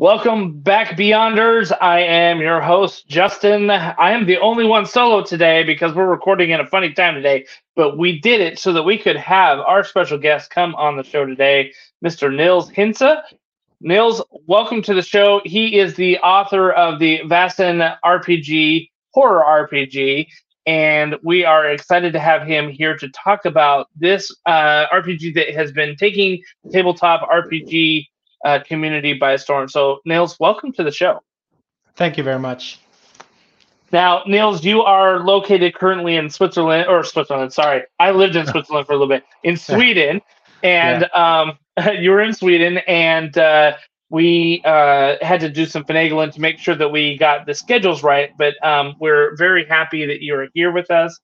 Welcome back, Beyonders. I am your host, Justin. I am the only one solo today because we're recording at a funny time today, but we did it so that we could have our special guest come on the show today, Mr. Nils Hintze. Nils, welcome to the show. He is the author of the Vaesen RPG, horror RPG, and we are excited to have him here to talk about this uh, RPG that has been taking tabletop RPG uh, community by storm. So, Nils, welcome to the show. Thank you very much. Now, Nils, you are located currently in Switzerland, or Switzerland. Sorry, I lived in Switzerland for a little bit in Sweden, and yeah. um, you were in Sweden, and uh, we uh, had to do some finagling to make sure that we got the schedules right. But um, we're very happy that you are here with us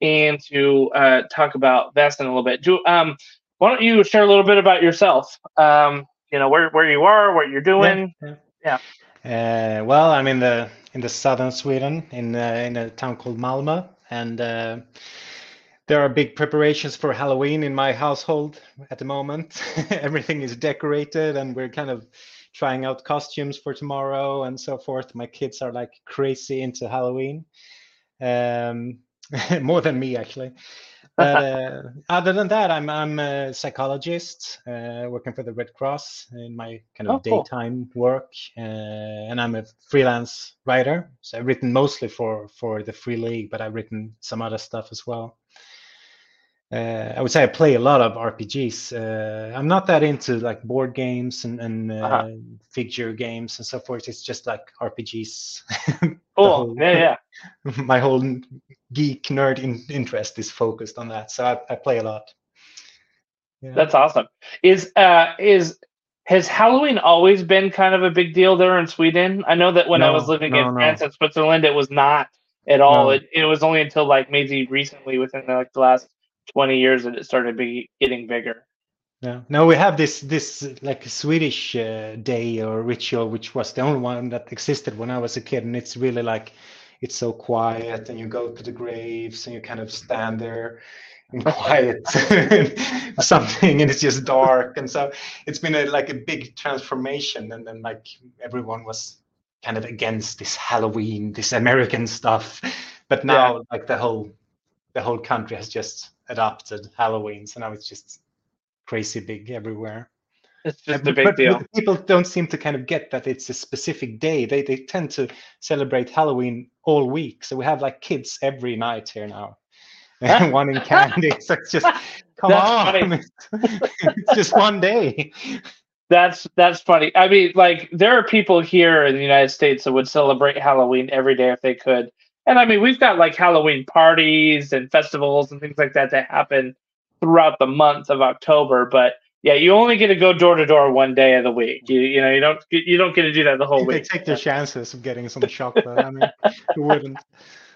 and to uh, talk about Vaesen a little bit. Do, um, why don't you share a little bit about yourself? Um, you know where where you are, what you're doing. Yeah. yeah. Uh, well, I'm in the in the southern Sweden, in uh, in a town called Malmö, and uh, there are big preparations for Halloween in my household at the moment. Everything is decorated, and we're kind of trying out costumes for tomorrow and so forth. My kids are like crazy into Halloween, um, more than me actually but uh, other than that, I'm I'm a psychologist uh, working for the Red Cross in my kind of oh, daytime cool. work, uh, and I'm a freelance writer. So I've written mostly for for the Free League, but I've written some other stuff as well uh, I would say I play a lot of RPGs. Uh, I'm not that into like board games and, and uh, uh-huh. figure games and so forth. It's just like RPGs. Oh Whole, yeah, yeah. my whole geek nerd in, interest is focused on that, so I, I play a lot. Yeah. That's awesome. Is uh is has Halloween always been kind of a big deal there in Sweden? I know that when no, I was living no, in France and Switzerland, it was not at all. No. It, it was only until like maybe recently, within the, like the last 20 years that it started be getting bigger. Yeah. No, we have this this like Swedish uh, day or ritual, which was the only one that existed when I was a kid, and it's really like it's so quiet, and you go to the graves, and you kind of stand there in quiet something, and it's just dark, and so it's been a like a big transformation, and then like everyone was kind of against this Halloween, this American stuff, but now yeah. like the whole the whole country has just adopted Halloween, so now it's just crazy big everywhere. It's just a big but, deal. people don't seem to kind of get that it's a specific day. They they tend to celebrate Halloween all week. So we have like kids every night here now. one in candy. So it's just come that's on. it's just one day. That's that's funny. I mean, like there are people here in the United States that would celebrate Halloween every day if they could. And I mean, we've got like Halloween parties and festivals and things like that that happen throughout the month of October. But yeah, you only get to go door to door one day of the week. You, you know, you don't you don't get to do that the whole they week. They take their chances of getting some chocolate. I mean, who wouldn't?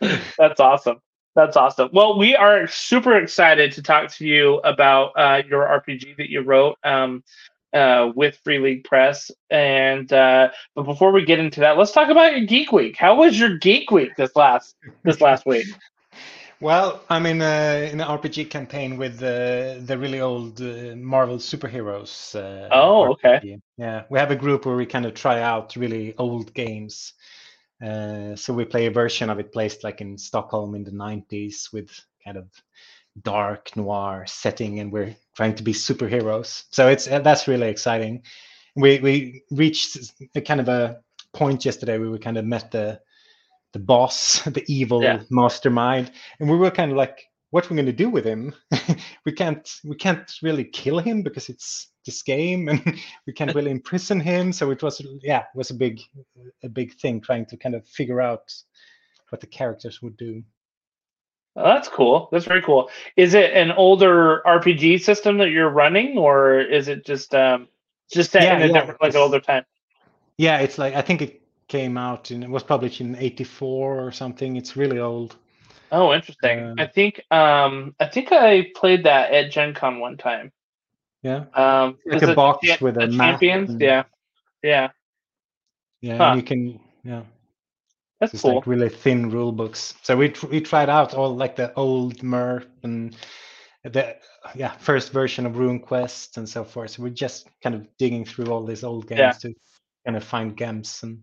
That's awesome. That's awesome. Well, we are super excited to talk to you about uh, your RPG that you wrote. Um, uh, with Free League Press. And uh, but before we get into that, let's talk about your Geek Week. How was your Geek Week this last this last week? Well, I'm in, a, in an RPG campaign with uh, the really old uh, Marvel superheroes. Uh, oh, RPG. okay. Yeah, we have a group where we kind of try out really old games. Uh, so we play a version of it placed like in Stockholm in the 90s with kind of dark noir setting and we're trying to be superheroes so it's uh, that's really exciting we we reached a kind of a point yesterday where we kind of met the the boss the evil yeah. mastermind and we were kind of like what we're going to do with him we can't we can't really kill him because it's this game and we can't really imprison him so it was yeah it was a big a big thing trying to kind of figure out what the characters would do Oh, that's cool. That's very cool. Is it an older RPG system that you're running, or is it just um just set yeah, in a yeah. different like an older time? Yeah, it's like I think it came out and it was published in '84 or something. It's really old. Oh, interesting. Uh, I think um I think I played that at Gen Con one time. Yeah. Um, like a box cha- with a map champions. And, yeah. Yeah. Yeah, huh. you can yeah. That's it's cool. like really thin rule books. So we we tried out all like the old MERP and the yeah first version of RuneQuest and so forth. So we're just kind of digging through all these old games yeah. to kind of find gems and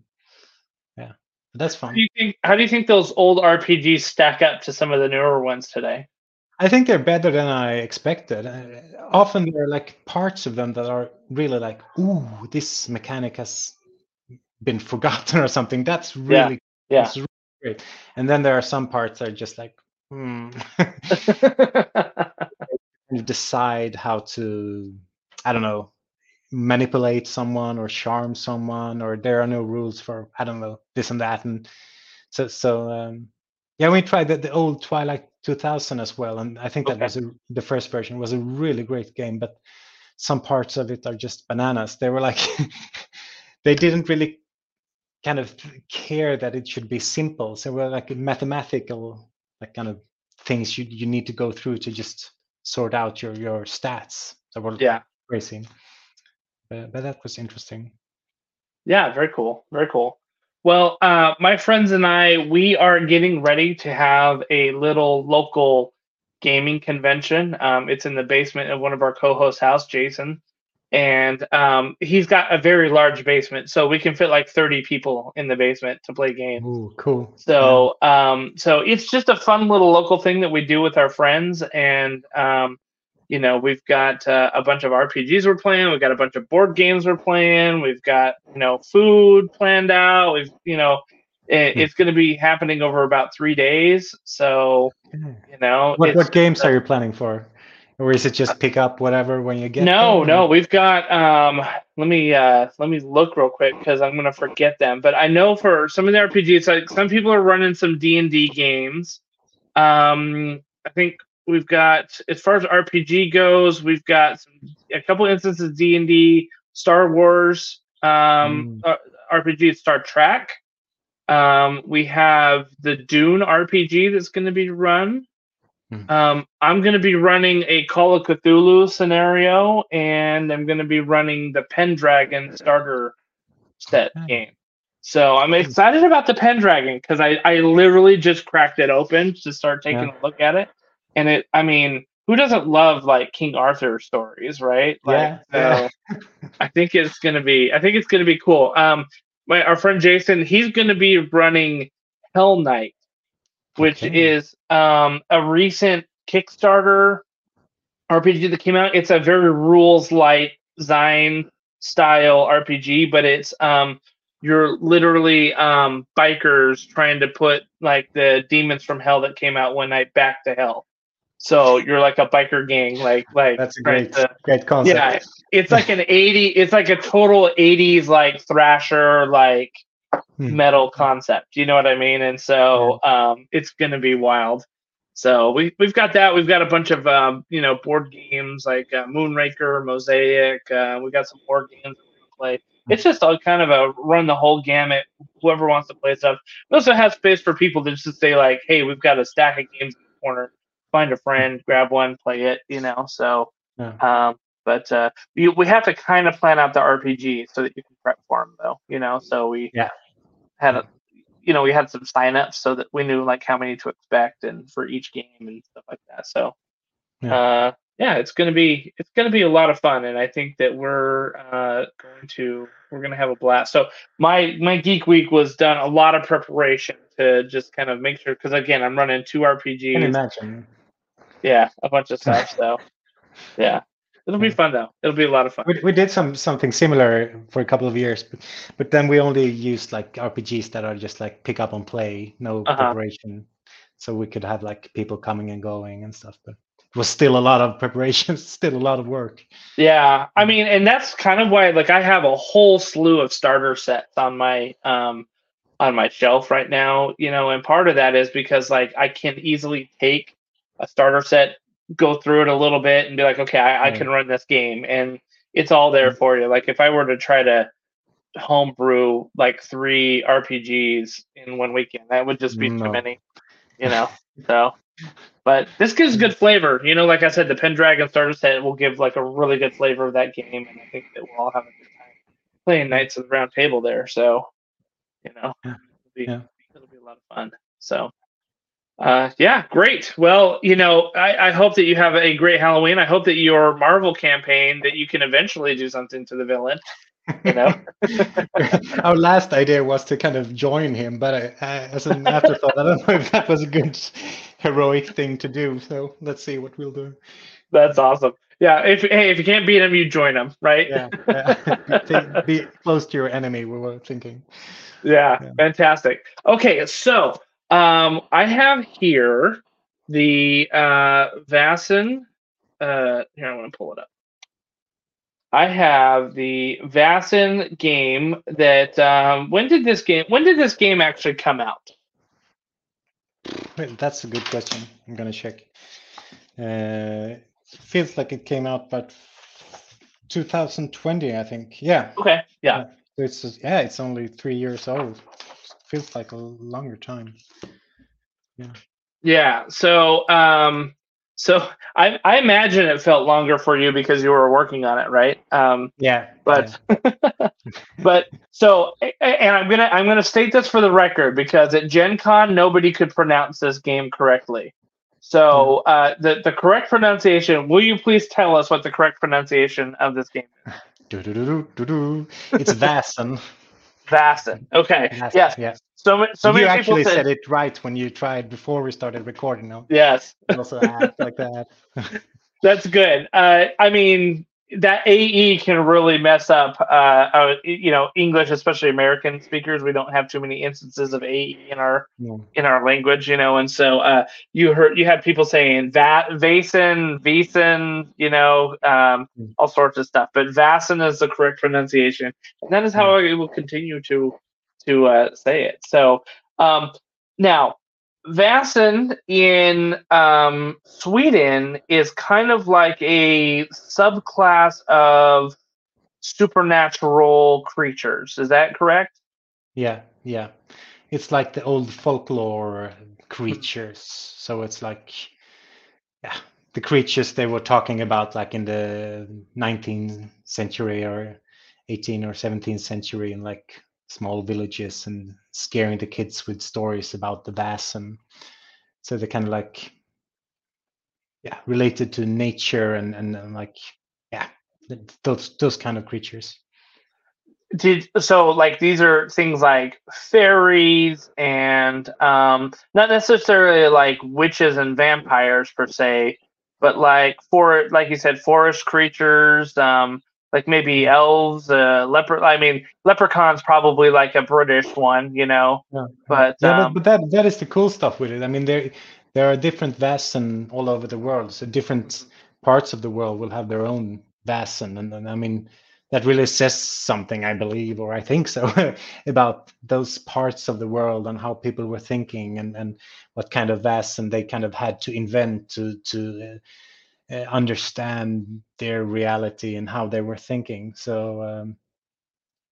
yeah, that's How do you think? How do you think those old RPGs stack up to some of the newer ones today? I think they're better than I expected. Uh, often there are like parts of them that are really like, ooh, this mechanic has been forgotten or something. That's really, Yeah. that's really great. And then there are some parts that are just like, hmm. you decide how to, I don't know, manipulate someone or charm someone, or there are no rules for, I don't know, this and that. And so, so um, yeah, we tried the, the old Twilight 2000 as well, and I think that Okay. was a, the first version was a really great game, but some parts of it are just bananas. They were like, they didn't really kind of care that it should be simple. So we're like mathematical, like kind of things you you need to go through to just sort out your your stats. That were yeah. crazy. But, but that was interesting. Yeah, very cool. Very cool. Well, uh, my friends and I, we are getting ready to have a little local gaming convention. Um, it's in the basement of one of our co-hosts' house, Jason, and um, he's got a very large basement, so we can fit like thirty people in the basement to play games. Ooh, cool. So, um, so it's just a fun little local thing that we do with our friends, and um, you know, we've got uh, a bunch of RPGs we're playing. We've got a bunch of board games we're playing. We've got you know food planned out. We've you know, it, Hmm. it's going to be happening over about three days. So you know, What what games are you planning for? Or is it just pick up whatever when you get no, there? no, we've got. Um, let me uh, let me look real quick because I'm gonna forget them. But I know for some of the RPGs, like some people are running some D and D games. Um, I think we've got as far as RPG goes, we've got some, a couple instances D and D, Star Wars, um, Mm. uh, RPG, Star Trek. Um, we have the Dune RPG that's going to be run. Hmm. Um, I'm going to be running a Call of Cthulhu scenario, and I'm going to be running the Pendragon starter set Okay. game. So I'm excited about the Pendragon because I, I literally just cracked it open to start taking Yeah. a look at it, and it I mean who doesn't love like King Arthur stories, right? Like, Yeah, yeah. So I think it's gonna be I think it's gonna be cool. Um, my our friend Jason, he's gonna be running Hell Knight, which Okay. is um a recent Kickstarter RPG that came out. It's a very rules light Zine style RPG, but it's um you're literally um bikers trying to put like the demons from hell that came out one night back to hell. So you're like a biker gang, like like That's a great to- great concept. yeah, it's like an 80 it's like a total 80s like thrasher like Hmm. metal concept you know what i mean? And so um it's gonna be wild. So we, we've got that we've got a bunch of um you know board games like uh, moonraker mosaic uh, we got some board games we play. It's just a kind of a run the whole gamut whoever wants to play stuff. We also have space for people to just say like hey we've got a stack of games in the corner find a friend grab one play it you know so Yeah. um, but uh, you, we have to kind of plan out the RPG so that you can prep for them, though. You know, so we Yeah. had a, you know, we had some signups so that we knew like how many to expect and for each game and stuff like that. So, Yeah. uh, yeah, it's gonna be it's gonna be a lot of fun, and I think that we're uh, going to we're gonna have a blast. So my my geek week was done a lot of preparation to just kind of make sure because again I'm running two Can RPGs, imagine. Yeah, a bunch of stuff. So yeah, it'll be fun though. It'll be a lot of fun. We, we did some something similar for a couple of years, but, but then we only used like RPGs that are just like pick up and play, no Uh-huh. preparation. So we could have like people coming and going and stuff. But it was still a lot of preparation, still a lot of work. Yeah, I mean, and that's kind of why, like, I have a whole slew of starter sets on my um on my shelf right now. You know, and part of that is because like I can easily take a starter set, go through it a little bit, and be like, okay, I, I can run this game, and it's all there Mm. for you. Like, if I were to try to homebrew like three RPGs in one weekend, that would just be too many. You know, so. But this gives good flavor. You know, like I said, the Pendragon starter set will give like a really good flavor of that game, and I think that we'll all have a good time playing Knights of the Round Table there. So, you know, Yeah. it'll be Yeah. it'll be a lot of fun. So, uh, yeah, great. Well, you know, I, I hope that you have a great Halloween. I hope that your Marvel campaign that you can eventually do something to the villain. You know. Our last idea was to kind of join him, but I, I, as an afterthought, I don't know if that was a good heroic thing to do. So let's see what we'll do. That's awesome. Yeah. If hey, if you can't beat him, you join him, right? Yeah. yeah. be, be close to your enemy. We were thinking. Yeah, yeah. Fantastic. Okay, so um, I have here the uh, Vaesen. Uh, here, I want to pull it up. I have the Vaesen game that. Um, when did this game? When did this game actually come out? That's a good question. I'm gonna check. Uh, feels like it came out, but 2020, I think. Yeah. Okay. Yeah. It's yeah, it's only three years old. Feels like a longer time. Yeah. Yeah. So um so I I imagine it felt longer for you because you were working on it, right? Um yeah. But yeah. but so and I'm gonna I'm gonna state this for the record because at Gen Con nobody could pronounce this game correctly. So hmm. uh, the the correct pronunciation. Will you please tell us what the correct pronunciation of this game is? It's Vaesen. Vaesen. Okay. Vaesen, yes. Yeah. So, so you actually said, said, it right when you tried before we started recording. No. Yes. also act like that. That's good. Uh, I mean, that AE can really mess up, uh, uh, you know, English, especially American speakers. We don't have too many instances of AE in our in our language, you know, and so uh, you heard you had people saying that Vasen, Vasen, you know, um, mm. all sorts of stuff. But Vasen is the correct pronunciation, and that is how I will continue to to uh, say it. So um, now Vaesen in um, Sweden is kind of like a subclass of supernatural creatures. Is that correct? Yeah, yeah. It's like the old folklore creatures. So it's like, yeah, the creatures they were talking about like in the 19th century or 18th or 17th century in like small villages and scaring the kids with stories about the bass. And so they're kind of like yeah related to nature and, and, and like yeah those those kind of creatures. Did so like these are things like fairies and um not necessarily like witches and vampires per se but like for like you said forest creatures um like maybe elves, uh, leper. I mean, leprechaun's probably like a British one, you know. Yeah, but yeah, um, but that that is the cool stuff with it. I mean, there there are different Vaesen all over the world, so different parts of the world will have their own Vaesen, and, and I mean that really says something, I believe, or I think so, about those parts of the world and how people were thinking and and what kind of Vaesen they kind of had to invent to to. Uh, uh, understand their reality and how they were thinking. So um,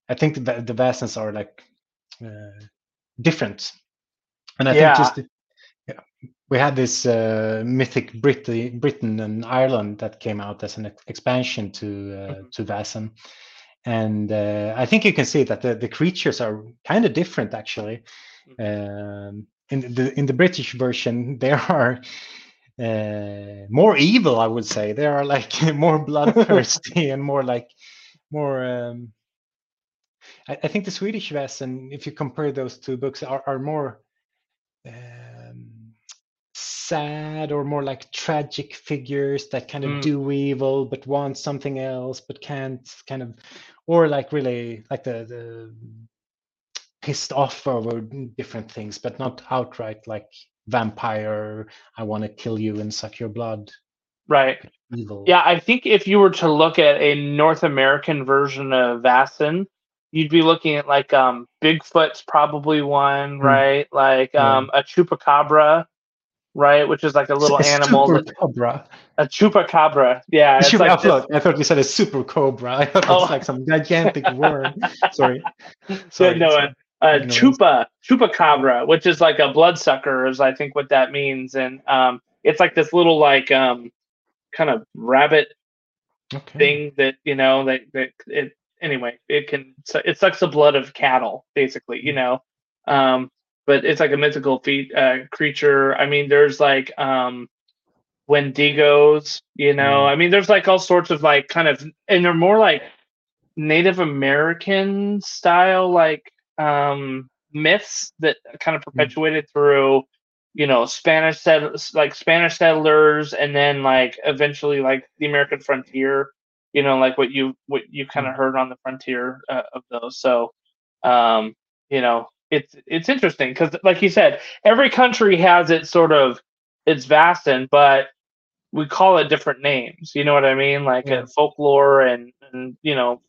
I think the, the Vaesens are like uh, different, and I yeah. think just yeah, we had this uh, mythic Brit- Britain and Ireland that came out as an ex- expansion to uh, mm-hmm. to Vaesen. And uh, I think you can see that the, the creatures are kind of different actually. Mm-hmm. Um, in the in the British version, there are uh, more evil, I would say. They are like more bloodthirsty and more like more. Um, I, I, think the Swedish Vaesen, if you compare those two books, are, are more um, sad or more like tragic figures that kind of mm. do evil but want something else but can't kind of, or like really like the the pissed off over different things, but not outright like vampire i want to kill you and suck your blood. Right. Evil. Yeah i think if you were to look at a north american version of vaesen you'd be looking at like um bigfoot's probably one mm. right? Like um yeah. a chupacabra right? Which is like a little animal cobra a chupacabra. Yeah Chupa, like oh, I thought you said a super cobra. I thought oh. it's like some gigantic worm sorry. Sorry no, uh, chupa chupacabra, which is like a bloodsucker, is I think what that means, and um, it's like this little like um, kind of rabbit okay. thing that you know that that it anyway it can it sucks the blood of cattle basically, you mm. know, um, but it's like a mythical feat uh, creature. I mean, there's like um, Wendigos, you know, mm. I mean, there's like all sorts of like kind of, and they're more like Native American style like um, myths that kind of Mm-hmm. perpetuated through you know Spanish settlers, like Spanish settlers, and then like eventually like the American frontier. You know, like what you what you kind of heard on the frontier uh, of those. So, um, you know, it's it's interesting because, like you said, every country has its sort of its Vaesen, but we call it different names. You know what I mean? Like Yeah. uh, folklore and and you know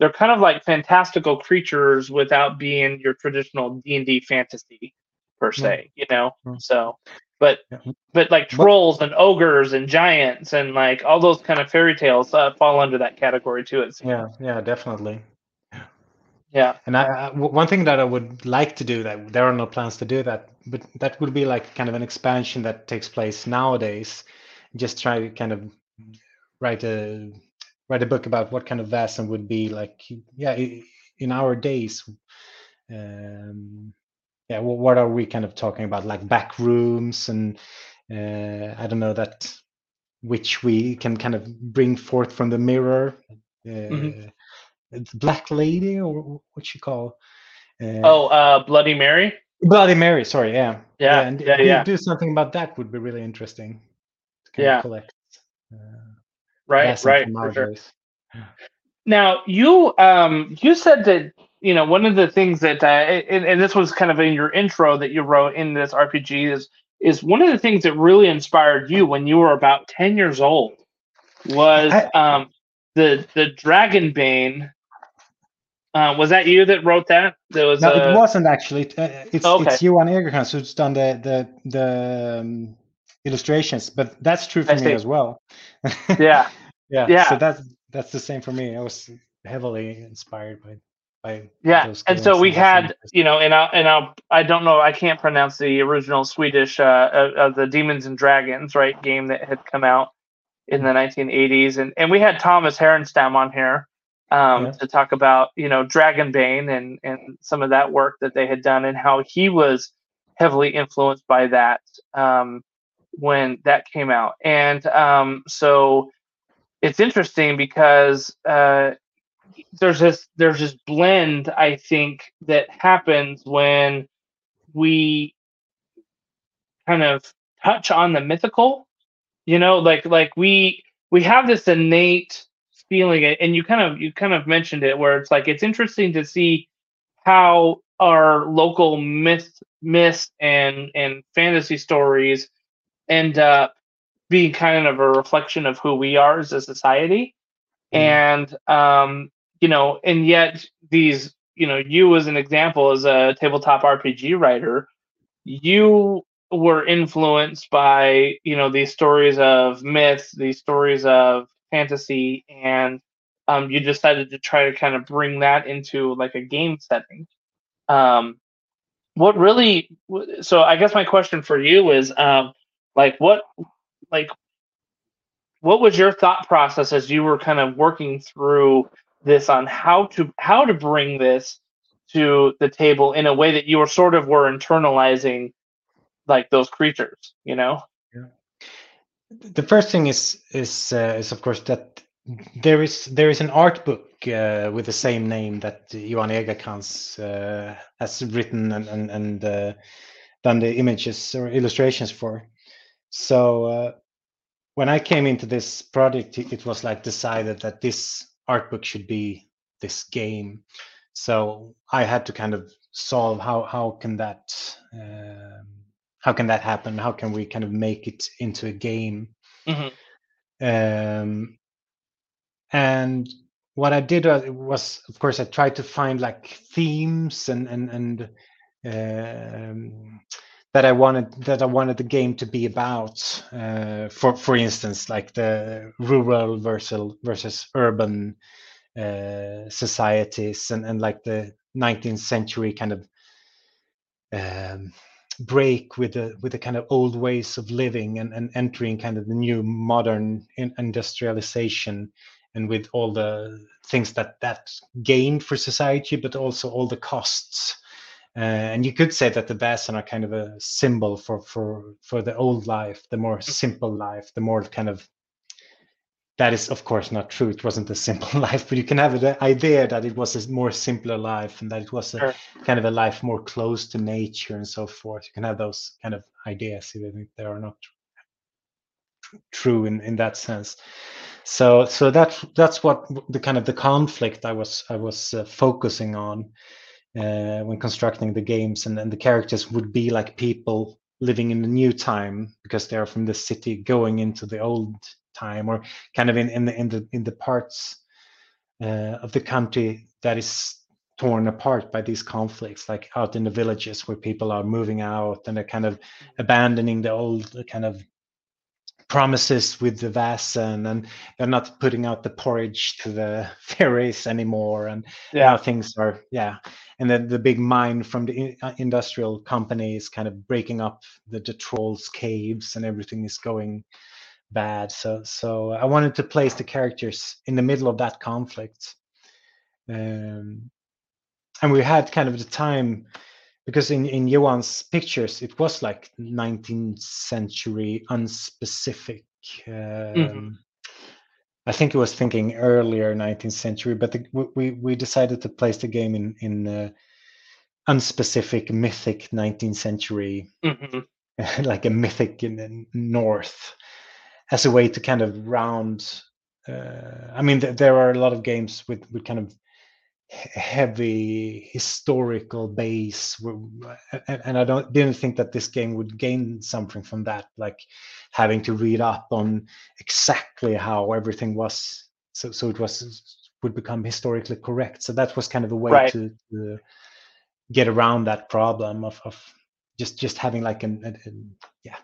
they're kind of like fantastical creatures without being your traditional D and D fantasy per se. You know, Mm. so but Yeah. but like trolls and ogres and giants and like all those kind of fairy tales uh, fall under that category too. It seems. Yeah, yeah, definitely. Yeah. And I, I- w- one thing that I would like to do that there are no plans to do that, but that would be like kind of an expansion that takes place nowadays. Just try to kind of write a write a book about what kind of Vaesen would be like. Yeah, in our days. Um, yeah, wh- what are we kind of talking about? Like back rooms and uh, I don't know that which we can kind of bring forth from the mirror. Uh, Mhm. it's Black Lady or what you call? Uh, Oh, uh, Bloody Mary. Bloody Mary. Sorry, yeah, Yeah, and yeah, do, yeah. do something about that would be really interesting. To kind Yeah. of collect. Uh, Right, right, for sure. Now you um you said that you know one of the things that uh, and, and this was kind of in your intro that you wrote in this RPG is is one of the things that really inspired you when you were about ten years old was I- um the the Dragonbane. Uh, was that you that wrote that? That was No, uh, it wasn't actually. it's Uh, it's Okay. it's Johan Egerkrans who's done the the the um, illustrations, but that's true for I me see. as well. yeah yeah, Yeah. So that's that's the same for me. I was heavily inspired by by Yeah, and so we those had, you know, and I and I I don't know, I can't pronounce the original Swedish uh, of, of the Demons and Dragons right game that had come out in the 1980s, and and we had Tomas Härenstam on here um, Yeah. to talk about you know Dragonbane and and some of that work that they had done and how he was heavily influenced by that um, when that came out, and um, so it's interesting because. Uh, there's this there's this blend I think that happens when we kind of touch on the mythical. You know, like like we we have this innate feeling and you kind of you kind of mentioned it where it's like it's interesting to see how our local myth myths and and fantasy stories end up being kind of a reflection of who we are as a society Mhm. and um you know and yet these you know you as an example as a tabletop rpg writer you were influenced by you know these stories of myths these stories of fantasy and um, you decided to try to kind of bring that into like a game setting um, what really so i guess my question for you is um, like what like what was your thought process as you were kind of working through this on how to how to bring this to the table in a way that you were sort of were internalizing like those creatures you know yeah. the first thing is is uh, is of course that there is there is an art book uh, with the same name that Johan Egerkrans uh, has written and and, and uh, done the images or illustrations for. So uh, when I came into this project, it, was like decided that this art book should be this game. So I had to kind of solve how how can that um, how can that happen? How can we kind of make it into a game? Mhm. Um, and what I did was, was, of course, I tried to find like themes and and and um, that I wanted that I wanted the game to be about. Uh, for for instance, like the rural versus versus urban uh, societies and and like the 19th century kind of um, break with the with the kind of old ways of living and, and entering kind of the new modern industrialization and with all the things that that gained for society but also all the costs and you could say that the Vaesen are kind of a symbol for for for the old life the more simple life the more kind of that is of course not true. It wasn't a simple life but you can have the idea that it was a more simpler life and that it was a sure. kind of a life more close to nature and so forth. You can have those kind of ideas even if they are not true in, in that sense. So so that's that's what the kind of the conflict i was i was uh, focusing on uh, when constructing the games and, and the characters would be like people living in the new time because they are from the city going into the old time or kind of in, in the in the in the parts uh, of the country that is torn apart by these conflicts like out in the villages where people are moving out and they're kind of abandoning the old kind of promises with the Vaesen and they're not putting out the porridge to the fairies anymore and yeah things are yeah and then the big mine from the uh, industrial company is kind of breaking up the, the trolls caves and everything is going bad. So so I wanted to place the characters in the middle of that conflict. Um, and we had kind of the time because in, in Johan's pictures it was like 19th century unspecific. Um, mm-hmm. I think it was thinking earlier 19th century, but the, we we decided to place the game in in uh, unspecific mythic 19th century, mm-hmm. like a mythic in the north as a way to kind of round. Uh, I mean, th- there are a lot of games with with kind of heavy historical base and i don't didn't think that this game would gain something from that like having to read up on exactly how everything was so so it was would become historically correct so that was kind of a way right. to, to, get around that problem of, of just just having like an, an, an yeah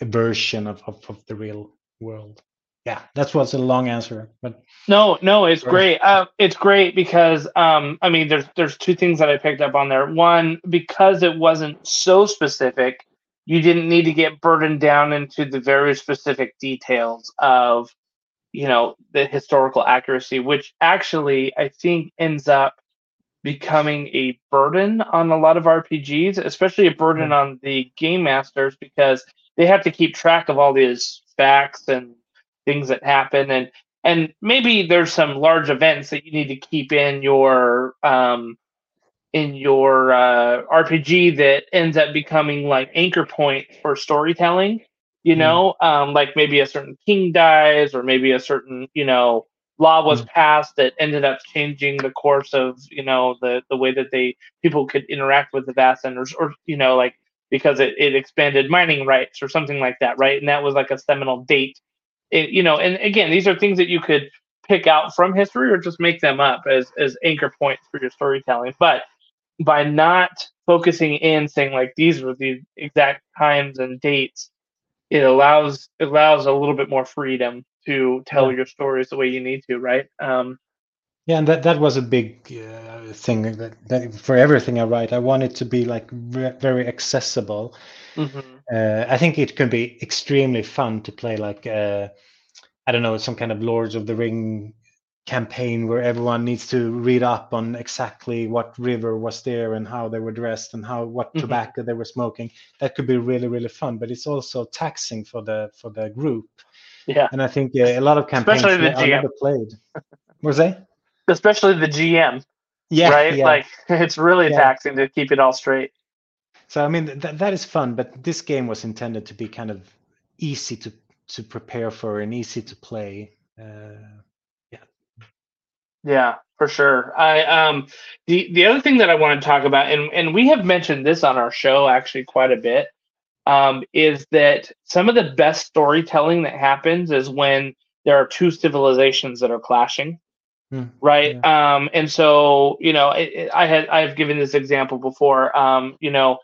a version of, of, of the real world yeah that's what's a long answer but no no it's great. Uh, it's great because um i mean there's there's two things that i picked up on there. One because it wasn't so specific you didn't need to get burdened down into the very specific details of you know the historical accuracy which actually i think ends up becoming a burden on a lot of rpgs especially a burden mm-hmm. on the game masters because they have to keep track of all these facts and things that happen and and maybe there's some large events that you need to keep in your um, in your uh, RPG that ends up becoming like anchor point for storytelling. You hmm. know, mm. um, like maybe a certain king dies, or maybe a certain you know law was mm. passed that ended up changing the course of you know the the way that they people could interact with the vast or, or you know like because it, it expanded mining rights or something like that, right? And that was like a seminal date. It, you know, and again, these are things that you could pick out from history or just make them up as as anchor points for your storytelling. But by not focusing in saying like these were the exact times and dates, it allows it allows a little bit more freedom to tell yeah. your stories the way you need to, right? Um, yeah, and that that was a big uh, thing that, that for everything I write, I want it to be like re- very accessible. Mm-hmm. Uh, I think it can be extremely fun to play like uh, I don't know some kind of Lords of the Ring campaign where everyone needs to read up on exactly what river was there and how they were dressed and how what mm-hmm. tobacco they were smoking. That could be really really fun, but it's also taxing for the for the group. Yeah, and I think uh, a lot of campaigns Especially the are never played. Was they? Especially the GM. Yeah, right. Yeah. Like it's really yeah. taxing to keep it all straight. So I mean that that is fun, but this game was intended to be kind of easy to to prepare for and easy to play. Uh, yeah. Yeah, for sure. I um the the other thing that I want to talk about, and and we have mentioned this on our show actually quite a bit, um, is that some of the best storytelling that happens is when there are two civilizations that are clashing. Right yeah. um and so you know it, it, i had i've given this example before um you know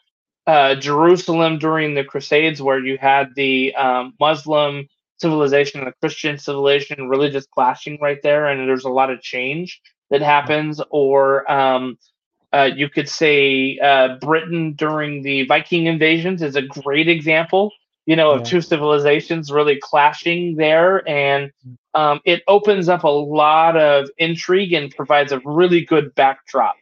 uh jerusalem during the crusades where you had the um, muslim civilization and the christian civilization religious clashing right there and there's a lot of change that happens or um uh, you could say uh, Britain during the Viking invasions is a great example you know, of two civilizations really clashing there. And mm. Um, it opens up a lot of intrigue and provides a really good backdrop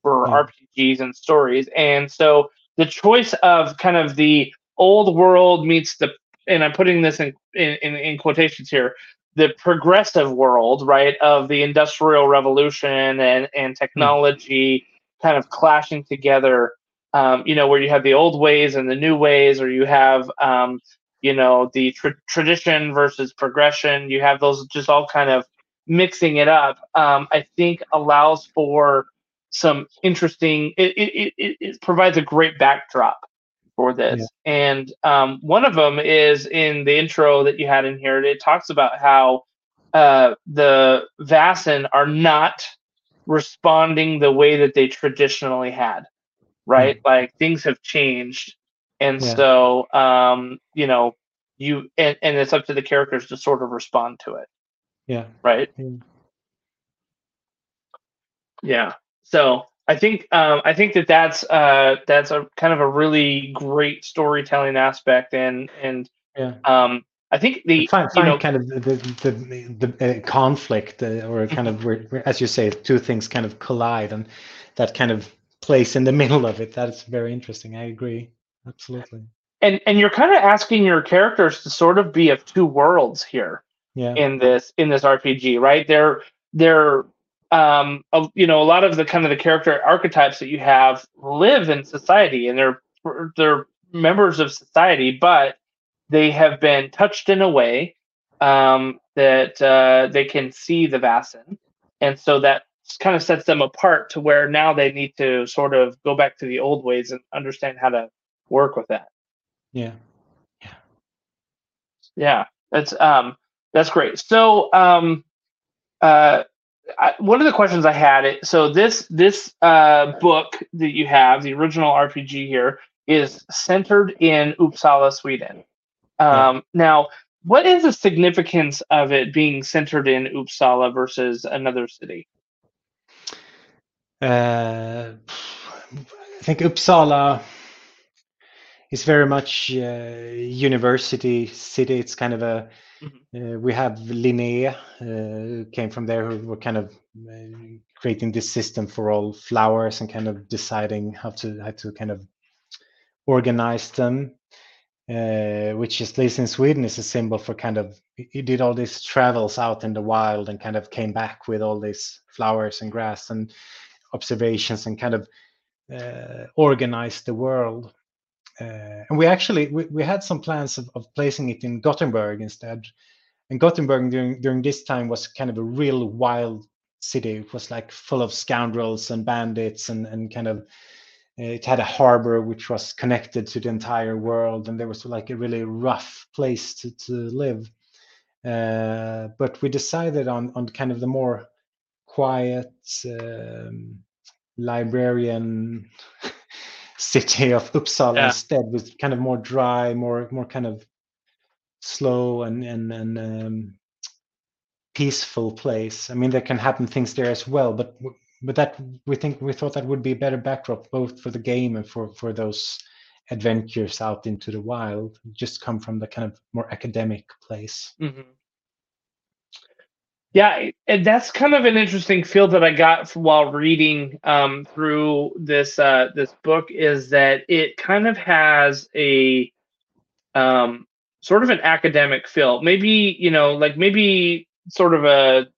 for yeah. RPGs and stories. And so the choice of kind of the old world meets the, and I'm putting this in, in, in quotations here, the progressive world, right, of the industrial revolution and and technology mm. kind of clashing together. Um, you know, where you have the old ways and the new ways, or you have um, you know the tra- tradition versus progression. You have those just all kind of mixing it up. Um, I think allows for some interesting. It, it, it, it provides a great backdrop for this. Yeah. And um, one of them is in the intro that you had in here. It talks about how uh, the Vaesen are not responding the way that they traditionally had, right? Mm. Like things have changed. And yeah. so, um, you know, you and, and it's up to the characters to sort of respond to it. Yeah. Right. Yeah. yeah. So I think um, I think that that's uh, that's a kind of a really great storytelling aspect, and and yeah. um, I think the find, find you know, kind of the the, the, the uh, conflict uh, or kind of where, where, as you say, two things kind of collide, and that kind of place in the middle of it. That is very interesting. I agree, absolutely. And and you're kind of asking your characters to sort of be of two worlds here. Yeah. In this in this RPG, right? They're they're um, you know, a lot of the kind of the character archetypes that you have live in society and they're they're members of society, but they have been touched in a way um, that uh, they can see the Vaesen, and so that kind of sets them apart to where now they need to sort of go back to the old ways and understand how to work with that. Yeah, yeah, yeah. That's um, that's great. So um, uh, I, one of the questions I had, it so this this uh, book that you have, the original RPG here, is centered in Uppsala, Sweden. Um, yeah. Now, what is the significance of it being centered in Uppsala versus another city? Uh, I think Uppsala is very much uh, university city. It's kind of a Mm-hmm. Uh, we have Linné, uh, who came from there, who were kind of uh, creating this system for all flowers and kind of deciding how to how to kind of organize them. Uh, which is at least in Sweden is a symbol for kind of he did all these travels out in the wild and kind of came back with all these flowers and grass and observations and kind of uh, organized the world uh, and we actually we, we had some plans of, of placing it in Gothenburg instead. And Gothenburg during during this time was kind of a real wild city. It was like full of scoundrels and bandits and and kind of uh, it had a harbor which was connected to the entire world and there was like a really rough place to, to live uh, but we decided on on kind of the more quiet um, librarian city of Uppsala yeah. instead, was kind of more dry, more more kind of slow and and and um, peaceful place. I mean, there can happen things there as well, but but that we think we thought that would be a better backdrop both for the game and for for those adventures out into the wild. Just come from the kind of more academic place. Mm-hmm. Yeah, and that's kind of an interesting feel that I got while reading um, through this uh, this book is that it kind of has a um, sort of an academic feel. Maybe you know, like maybe sort of a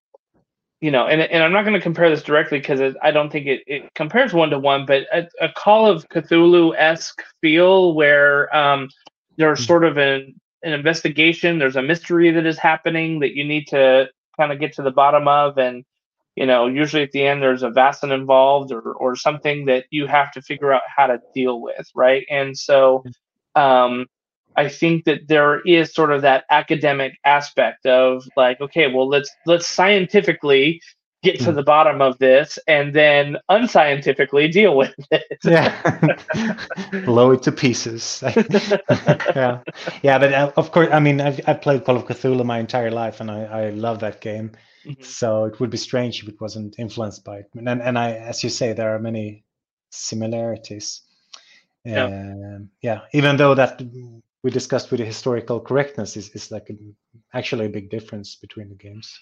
you know, and and I'm not going to compare this directly because I don't think it, it compares one to one, but a, a Call of Cthulhu esque feel where um, there's hmm. sort of an an investigation. There's a mystery that is happening that you need to kind of get to the bottom of and you know usually at the end there's a vaesen involved or or something that you have to figure out how to deal with right? And so um i think that there is sort of that academic aspect of like okay well let's let's scientifically get to hmm. the bottom of this and then unscientifically deal with it. yeah. Blow it to pieces. yeah. Yeah. But uh, of course, I mean, I've, I've played Call of Cthulhu my entire life and I, I love that game. Mm-hmm. So it would be strange if it wasn't influenced by it. And, and I, as you say, there are many similarities. Yeah. Um, yeah. Even though that we discussed with the historical correctness is, is like a, actually a big difference between the games.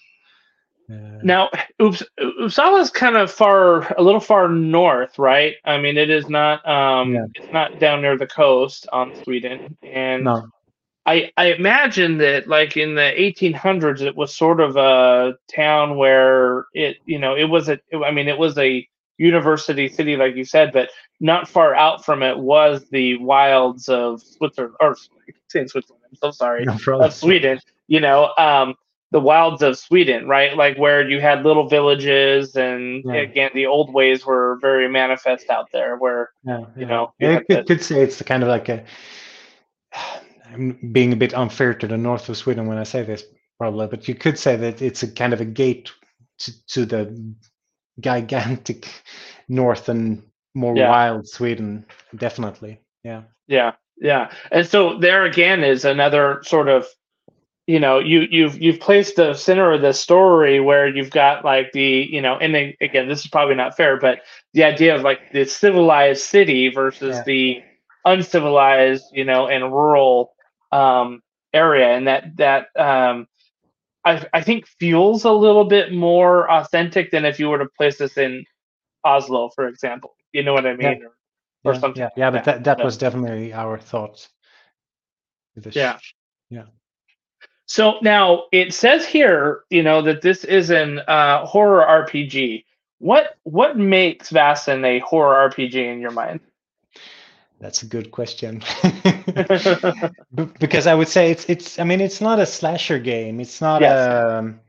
Uh, now, Oops, Uppsala is kind of far, a little far north, right? I mean, it is not, um, yeah. it's not down near the coast on Sweden, and no. I I imagine that like in the 1800s, it was sort of a town where it you know it was a I mean it was a university city like you said, but not far out from it was the wilds of Switzerland or saying Switzerland. I'm so sorry No of Sweden. You know, um, the wilds of Sweden, right? Like where you had little villages, and Yeah. again, the old ways were very manifest out there. Where Yeah, you know, you Yeah, could, the- could say it's kind of like a. I'm being a bit unfair to the north of Sweden when I say this, probably, but you could say that it's a kind of a gate to, to the gigantic north and more Yeah. wild Sweden, definitely. Yeah. Yeah, yeah. And so there again is another sort of you know, you you've you've placed the center of the story where you've got like the, you know, and then, again, this is probably not fair, but the idea of like the civilized city versus Yeah. the uncivilized, you know, and rural um area and that that um I I think feels a little bit more authentic than if you were to place this in Oslo, for example. You know what I mean? Or, or yeah, something yeah, like yeah, but that, that was definitely our thought. sh- Yeah. So now it says here, you know, that this is an uh, horror RPG. What what makes Vaesen a horror RPG in your mind? That's a good question. Because I would say it's it's I mean it's not a slasher game. It's not Yes. a um,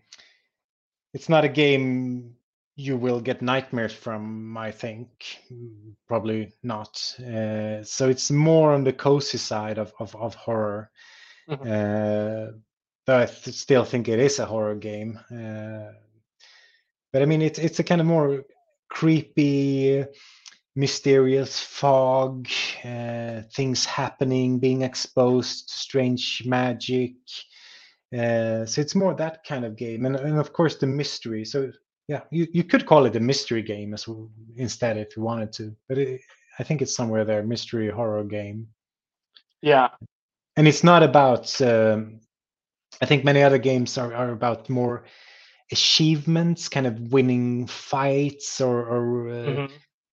it's not a game you will get nightmares from, I think. Probably not. Uh, so it's more on the cozy side of of, of horror. Mhm. Uh, though I th- still think it is a horror game. Uh, but I mean it's it's a kind of more creepy mysterious fog, uh, things happening, being exposed to strange magic. Uh, so it's more that kind of game, and, and of course the mystery. So yeah, you, you could call it a mystery game as well, instead if you wanted to, but it, I think it's somewhere there, mystery horror game, Yeah, and it's not about. Um, I think many other games are, are about more achievements, kind of winning fights or, or uh,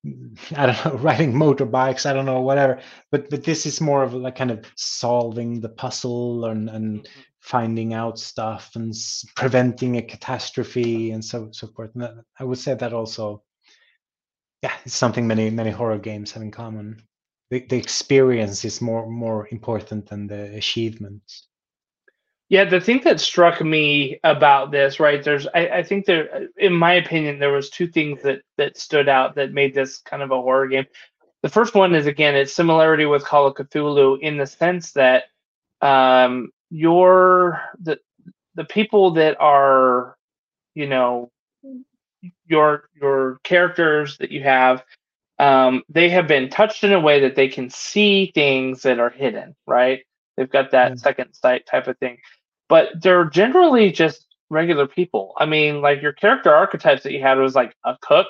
mhm, I don't know, riding motorbikes, I don't know, whatever. But but this is more of like kind of solving the puzzle and and mhm. finding out stuff and s- preventing a catastrophe and so so forth. And that, I would say that also, yeah, it's something many many horror games have in common. The the experience is more more important than the achievements. Yeah, the thing that struck me about this, right? There's, I, I think there, in my opinion, there was two things that that stood out that made this kind of a horror game. The first one is again its similarity with Call of Cthulhu in the sense that um, your the the people that are, you know, your your characters that you have, um, they have been touched in a way that they can see things that are hidden, right? They've got that Yeah. second sight type of thing, but they're generally just regular people. I mean, like your character archetypes that you had was like a cook,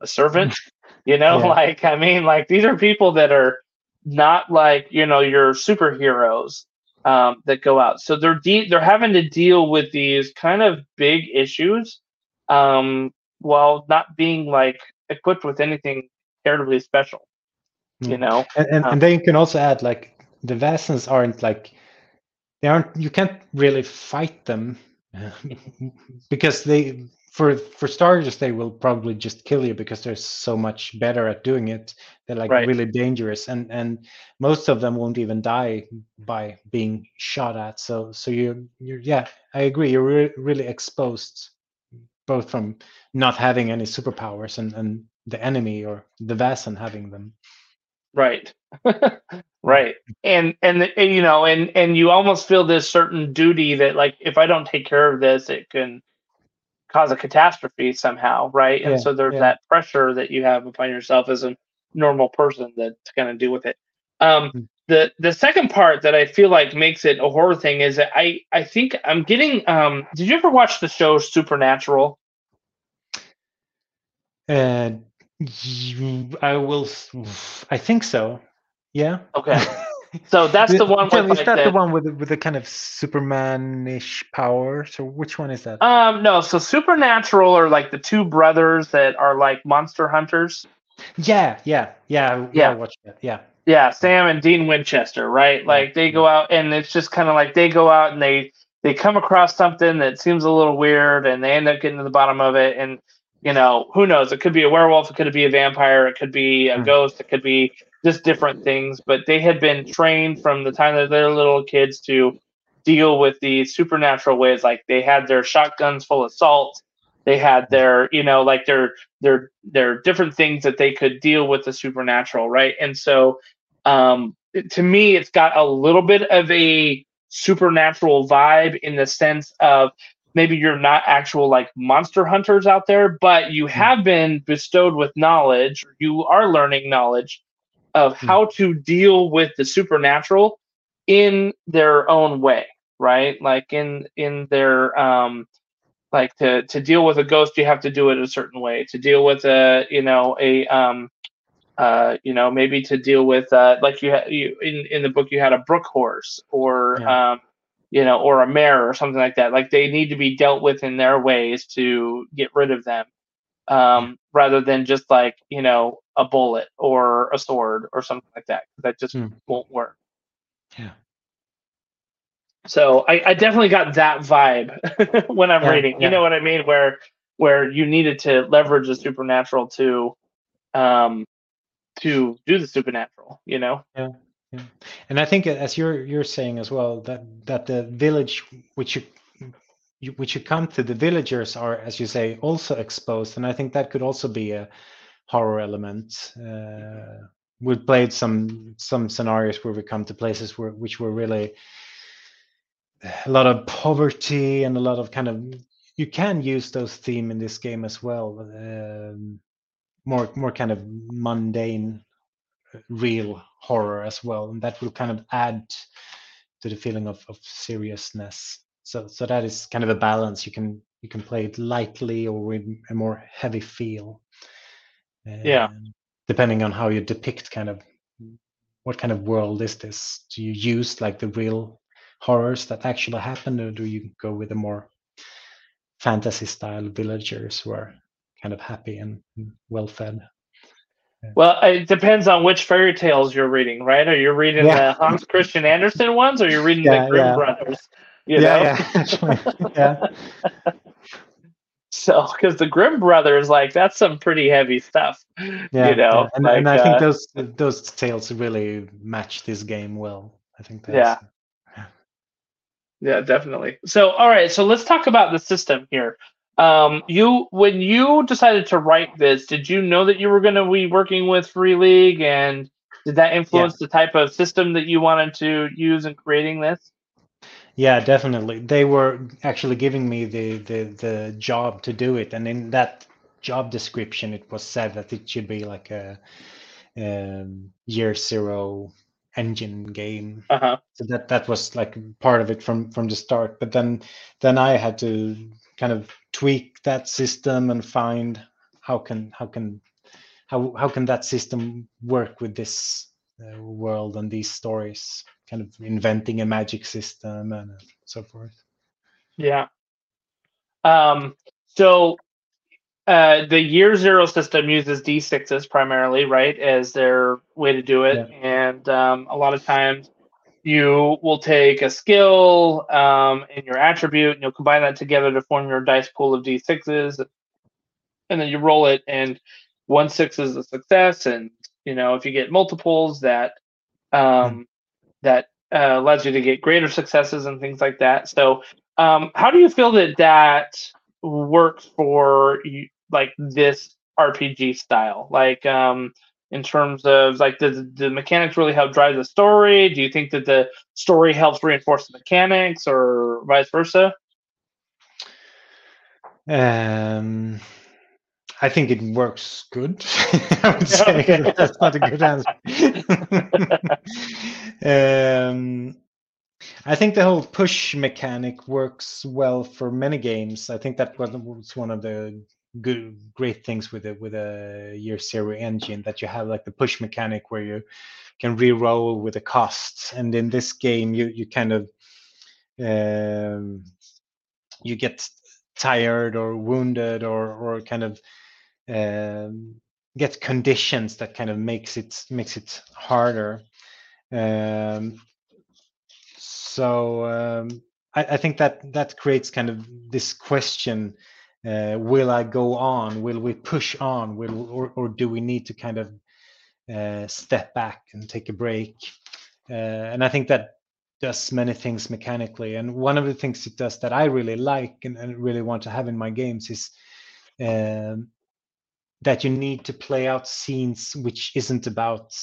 a servant, you know, Yeah. like I mean, like these are people that are not like you know your superheroes um, that go out. So they're de- they're having to deal with these kind of big issues um, while not being like equipped with anything terribly special. You Mm. know, And and, Um, and then you can also add like the Vaesens aren't like they aren't you can't really fight them because they for for starters they will probably just kill you because they're so much better at doing it. They're like Right. really dangerous and and most of them won't even die by being shot at. So so you you're yeah i agree. You're re- really exposed both from not having any superpowers and and the enemy or the Vaesen having them right, right, and and the- and, you know, and and you almost feel this certain duty that like if I don't take care of this, it can cause a catastrophe somehow, right? And Yeah, so there's yeah. that pressure that you have upon yourself as a normal person that's going to deal with it. Um, Mm. the the second part that I feel like makes it a horror thing is that I I think I'm getting. Um, did you ever watch the show Supernatural? You, I will. I think so. Yeah. Okay, so that's the one with is like that the, the one with with the kind of Superman-ish powers, or which one is that? Um, no, so Supernatural are like the two brothers that are like monster hunters. yeah, yeah, yeah. Yeah. I watched that. Yeah. Yeah, Sam and Dean Winchester, right? Like they go out and it's just kind of like they go out and they they come across something that seems a little weird and they end up getting to the bottom of it and you know, who knows? It could be a werewolf, it could be a vampire, it could be a Hmm. ghost, it could be just different things. But they had been trained from the time that they're little kids to deal with these supernatural ways. Like they had their shotguns full of salt. They had their, you know, like their their their different things that they could deal with the supernatural, right? And so, um, to me, it's got a little bit of a supernatural vibe in the sense of maybe you're not actual like monster hunters out there, but you have been bestowed with knowledge. You are learning knowledge of how to deal with the supernatural in their own way, right? Like in in their um like to to deal with a ghost you have to do it a certain way. To deal with a, you know, a um uh you know, maybe to deal with uh like you had you in in the book you had a brook horse or Yeah. um you know, or a mayor or something like that. Like they need to be dealt with in their ways to get rid of them, um, rather than just like you know a bullet or a sword or something like that. That just Hmm. won't work. Yeah. So I, I definitely got that vibe when I'm Yeah, reading. You yeah. know what I mean? Where where you needed to leverage the supernatural to um to do the supernatural. You know? And I think, uh, as you're you're saying as well, that that the village which you, you which you come to, the villagers are, as you say, also exposed, and I think that could also be a horror element. Uh, we've played some some scenarios where we come to places where which were really a lot of poverty and a lot of kind of you can use those theme in this game as well. Um, more more kind of mundane real horror as well and that will kind of add to the feeling of, of seriousness. So so that is kind of a balance. You can you can play it lightly or with a more heavy feel Yeah. Um, depending on how you depict kind of what kind of world is this? Do you use like the real horrors that actually happen or do you go with a more fantasy style villagers who are kind of happy and well fed Well, it depends on which fairy tales you're reading, right? Are you reading Yeah. the Hans Christian Andersen ones, or you're reading Yeah, the Grimm yeah. brothers? You know? yeah yeah yeah So, because the Grimm brothers, like, that's some pretty heavy stuff. Yeah, you know, yeah. and, like, and I think uh, those those tales really match this game well. I think that's, Yeah. Yeah, definitely. So, all right, so let's talk about the system here. Um, you, when you decided to write this, did you know that you were going to be working with Free League, and did that influence the type of system that you wanted to use in creating this? yeah, definitely. They were actually giving me the, the the job to do it, and in that job description, it was said that it should be like a um, year zero engine game. Uh huh. so that that was like part of it from from the start but then then i had to kind of tweak that system and find how can how can how how can that system work with this uh, world and these stories kind of inventing a magic system and so forth Yeah. Um, so uh, the year zero system uses D6s primarily, right, as their way to do it. And um, a lot of times you will take a skill um, and your attribute and you'll combine that together to form your dice pool of D6s. And then you roll it, and one six is a success. And, you know, if you get multiples, that um, that uh, allows you to get greater successes and things like that. So, um, how do you feel that that works for you, like this RPG style? Like, um, in terms of like, does the mechanics really help drive the story? Do you think that the story helps reinforce the mechanics, or vice versa? um I think it works good. I would say that's not a good answer. um, I think the whole push mechanic works well for many games. I think that was- was one of the good, great things with it with a year zero engine that you have like the push mechanic where you can re-roll with the costs, and in this game you you kind of um, you get tired or wounded or or kind of um, get conditions that kind of makes it makes it harder. Um, so um, I, I, think that that creates kind of this question: uh, Will I go on? Will we push on? Will or, or do we need to kind of uh, step back and take a break? Uh, and I think that does many things mechanically. And one of the things it does that I really like and, and really want to have in my games is um, that you need to play out scenes which isn't about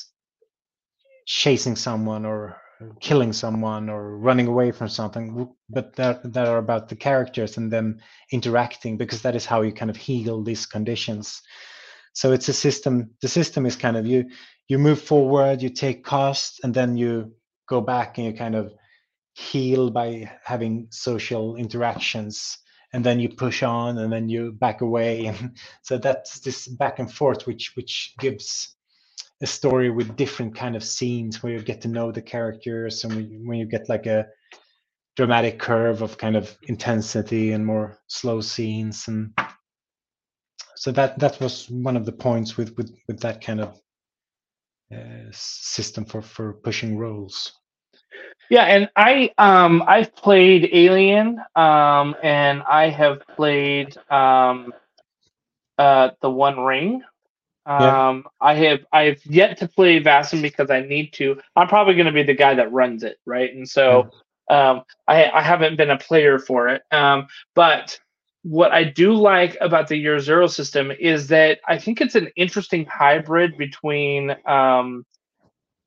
chasing someone or killing someone or running away from something but that, that are about the characters and them interacting because that is how you kind of heal these conditions. So it's a system the system is kind of you you move forward you take cost and then you go back and you kind of heal by having social interactions. And then you push on and then you back away. And so that's this back and forth which which gives a story with different kind of scenes where you get to know the characters and when you get like a dramatic curve of kind of intensity and more slow scenes and so that that was one of the points with with with that kind of uh, system for for pushing rolls yeah, and I um I've played Alien um and I have played um uh the One Ring. Um yeah. I have I've yet to play Vaesen because I need to. I'm probably going to be the guy that runs it, right? And so um I I haven't been a player for it. Um but what I do like about the Year Zero system is that I think it's an interesting hybrid between um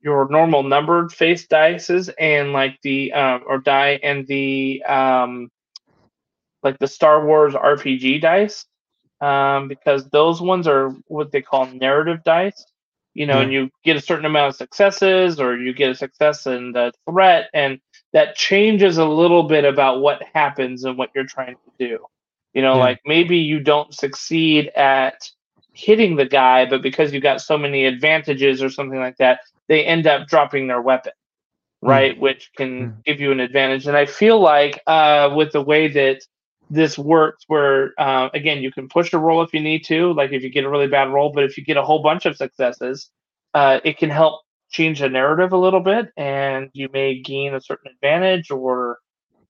your normal numbered face dices and like the um, or die and the um, like the Star Wars RPG dice um, because those ones are what they call narrative dice. You know, and you get a certain amount of successes, or you get a success in the threat, and that changes a little bit about what happens and what you're trying to do. You know, yeah. like maybe you don't succeed at hitting the guy, but because you got so many advantages or something like that, they end up dropping their weapon, hmm. right? Mm. Which can mm. give you an advantage. And I feel like uh, with the way that this works, where uh, again, you can push a roll if you need to, like if you get a really bad roll, but if you get a whole bunch of successes, uh, it can help change the narrative a little bit and you may gain a certain advantage or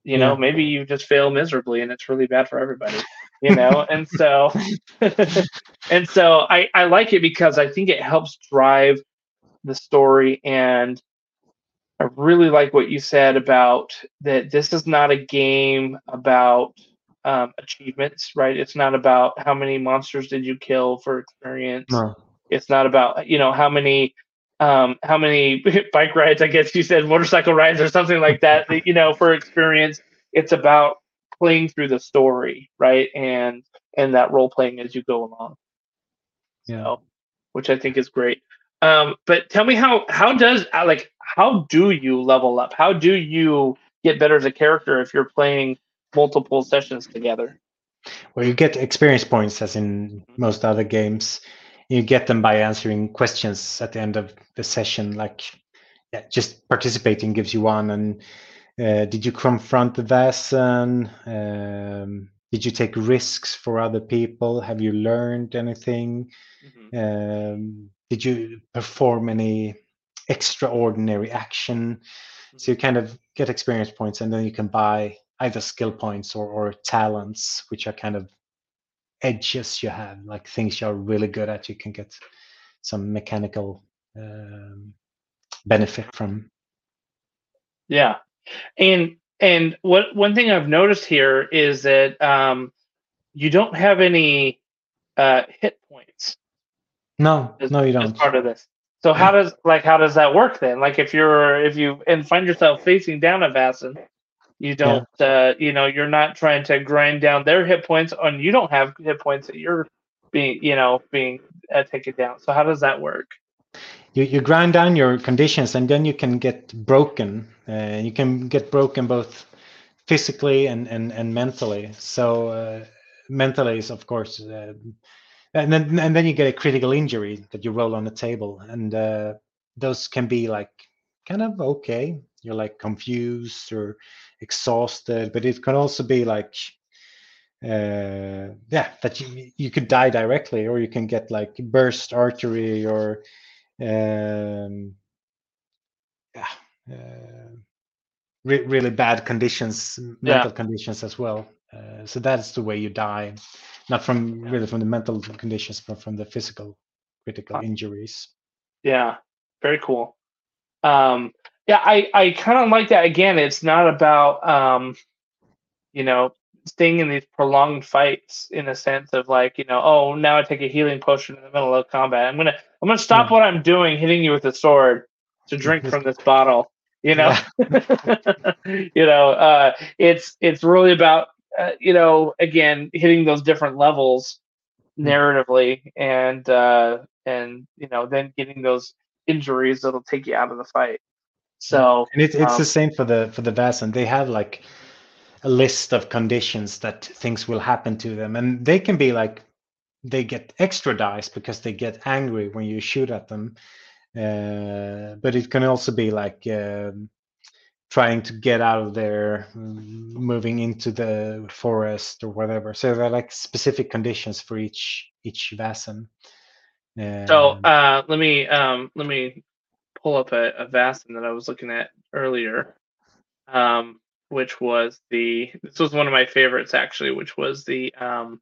you know yeah. maybe you just fail miserably and it's really bad for everybody you know and so and so I, I like it because i think it helps drive the story and I really like what you said about that this is not a game about um, achievements, right? It's not about how many monsters did you kill for experience. No. It's not about you know how many um, how many bike rides, I guess you said motorcycle rides or something like that, you know, for experience. It's about playing through the story, right? And and that role playing as you go along. Yeah. So, which I think is great. Um, but tell me how how does uh, like how do you level up? How do you get better as a character if you're playing multiple sessions together? Well, you get experience points as in most other games. You get them by answering questions at the end of the session, like yeah, just participating gives you one. And uh, did you confront the Vaesen? Um, did you take risks for other people? Have you learned anything? Mm-hmm. Um, did you perform any extraordinary action? So you kind of get experience points, and then you can buy either skill points or, or talents, which are kind of edges you have, like things you're really good at. You can get some mechanical um, benefit from. Yeah, and and what one thing I've noticed here is that um, you don't have any uh, hit points. No, as, no, you don't. part of this. So how does like how does that work then? Like if you're if you and find yourself facing down a Vaesen, you don't yeah. uh, you know you're not trying to grind down their hit points, and you don't have hit points that you're being you know being uh, taken down. So how does that work? You you grind down your conditions, and then you can get broken. Uh, you can get broken both physically and and and mentally. So uh, mentally is of course uh, and then and then you get a critical injury that you roll on the table, and uh, those can be like kind of okay. You're like confused or exhausted, but it can also be like uh, yeah, that you you could die directly, or you can get like burst artery or um, yeah, uh, re- really bad conditions, mental yeah. conditions as well. Uh, so that's the way you die, not from really from the mental conditions, but from the physical critical injuries. Yeah, very cool. Um, yeah, I I kind of like that. Again, it's not about um, you know staying in these prolonged fights in a sense of like you know oh now I take a healing potion in the middle of combat. I'm gonna I'm gonna stop yeah. what I'm doing, hitting you with a sword to drink from this bottle. You know, you know, uh, it's it's really about uh, you know again hitting those different levels hmm. narratively and uh, and you know then getting those injuries that'll take you out of the fight. So and it's it's um, the same for the for the Vaesen. They have like a list of conditions that things will happen to them, and they can be like they get extra dice because they get angry when you shoot at them. Uh, but it can also be like um, trying to get out of there, moving into the forest or whatever. So there are like specific conditions for each each Vaesen. Um, so uh, let me um, let me pull up a, a Vaesen that I was looking at earlier, um, which was the this was one of my favorites actually, which was the um,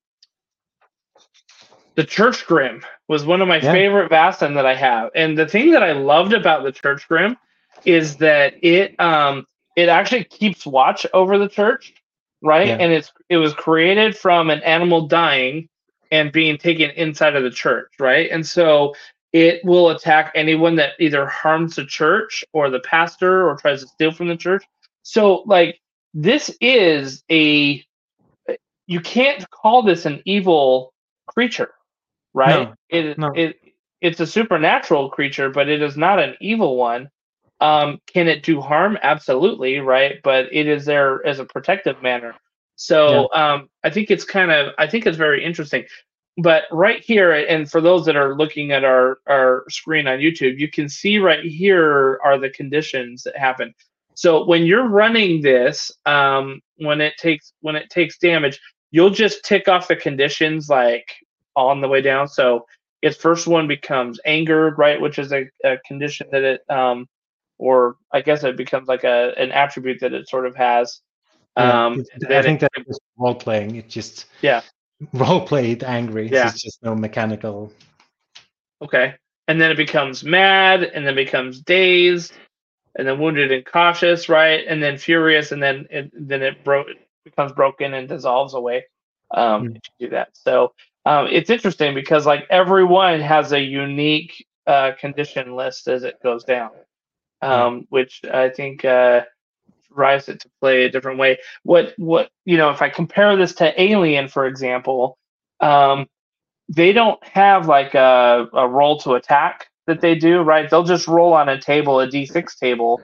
the Church Grim was one of my yeah. favorite Vaesen that I have. And the thing that I loved about the Church Grim is that it um it actually keeps watch over the church, right? Yeah. And it's it was created from an animal dying and being taken inside of the church, right? And so it will attack anyone that either harms the church or the pastor or tries to steal from the church. So like this is a you can't call this an evil creature right? No, it, no. it it's a supernatural creature, but it is not an evil one. Um, can it do harm? Absolutely, right? But it is there as a protective manner. So yeah. um, I think it's kind of I think it's very interesting. But right here, and for those that are looking at our our screen on YouTube, you can see right here are the conditions that happen. So when you're running this, um, when it takes when it takes damage, you'll just tick off the conditions like on the way down. So its first one becomes angered, right, which is a, a condition that it, um, or I guess it becomes like a an attribute that it sort of has. Um, I think that it, that role playing. It just yeah role played angry. Yeah. it's just no mechanical. Okay, and then it becomes mad, and then becomes dazed, and then wounded and cautious, right, and then furious, and then it, then it broke becomes broken and dissolves away. Um, mm. do that. So um, it's interesting because like everyone has a unique uh, condition list as it goes down, um, which I think uh, drives it to play a different way. What what you know, if I compare this to Alien, for example, um, they don't have like a, a roll to attack that they do, right? They'll just roll on a table, a d6 table,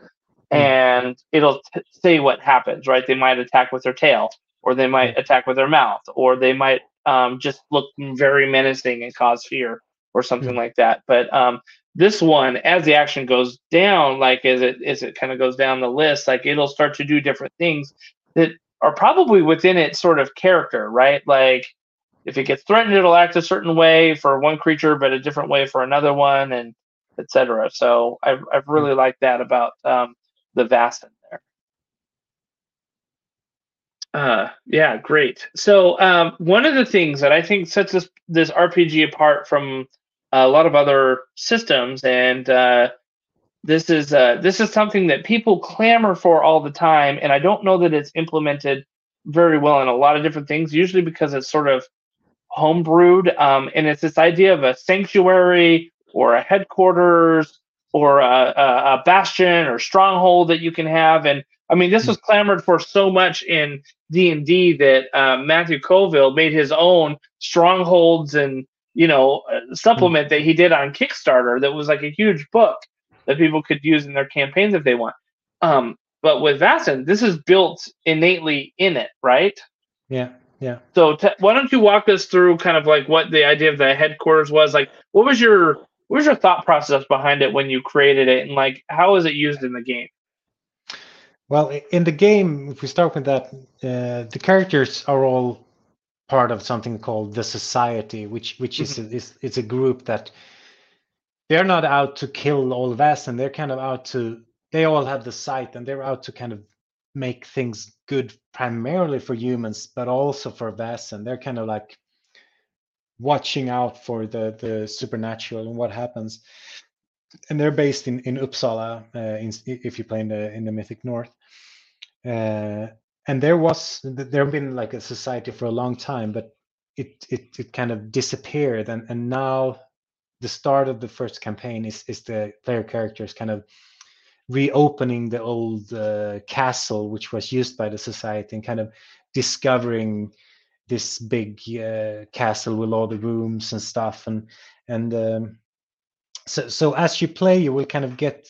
hmm. and it'll t- say what happens, right? They might attack with their tail, or they might hmm. attack with their mouth, or they might um, just look very menacing and cause fear or something mm-hmm. like that. But um, this one, as the action goes down, like as it as it kind of goes down the list, like it'll start to do different things that are probably within its sort of character, right? Like if it gets threatened, it'll act a certain way for one creature, but a different way for another one, and etc. So I've I've hmm. really liked that about um, the in there. Uh, yeah, great. So um, one of the things that I think sets this this RPG apart from a lot of other systems, and uh, this is uh, this is something that people clamor for all the time, and I don't know that it's implemented very well in a lot of different things. Usually because it's sort of homebrewed, um, and it's this idea of a sanctuary or a headquarters or a, a, a bastion or stronghold that you can have, and I mean, this was clamored for so much in D and D that uh, Matthew Colville made his own strongholds and you know uh, supplement that he did on Kickstarter. That was like a huge book that people could use in their campaigns if they want. Um, but with Vaesen, this is built innately in it, right? Yeah, yeah. So t- why don't you walk us through kind of like what the idea of the headquarters was? Like, what was your what was your thought process behind it when you created it, and like how is it used in the game? Well, in the game, if we start with that, uh, the characters are all part of something called the Society, which which mm-hmm. is, is it's a group that they're not out to kill all Vaesen. They're kind of out to they all have the sight and they're out to kind of make things good primarily for humans, but also for Vaesen. They're kind of like watching out for the the supernatural and what happens. And they're based in in Uppsala, uh, in, if you play in the in the Mythic North. Uh, and there was there have been like a society for a long time, but it it it kind of disappeared, and and now the start of the first campaign is is the player characters kind of reopening the old uh, castle which was used by the society and kind of discovering this big uh, castle with all the rooms and stuff. And and um, so so as you play you will kind of get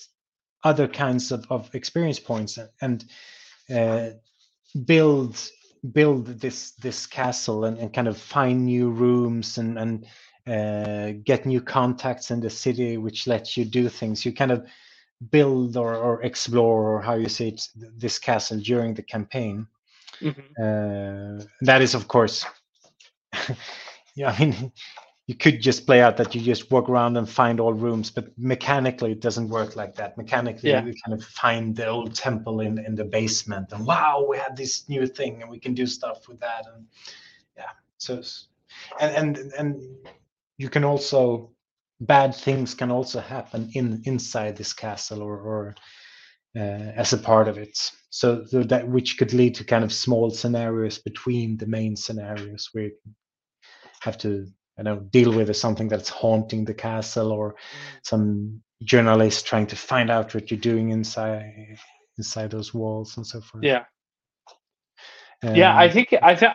other kinds of, of experience points. And uh, build build this this castle and, and kind of find new rooms and and uh, get new contacts in the city which lets you do things you kind of build or, or explore or how you say it, this castle during the campaign mm-hmm. uh, that is of course yeah i mean you could just play out that you just walk around and find all rooms but mechanically it doesn't work like that. Mechanically yeah. you kind of find the old temple in in the basement and wow we had this new thing and we can do stuff with that. And yeah so and and and you can also bad things can also happen in inside this castle or, or uh, as a part of it. So, so, that which could lead to kind of small scenarios between the main scenarios where you have to you know deal with is something that's haunting the castle or some journalist trying to find out what you're doing inside inside those walls and so forth yeah um, yeah i think i think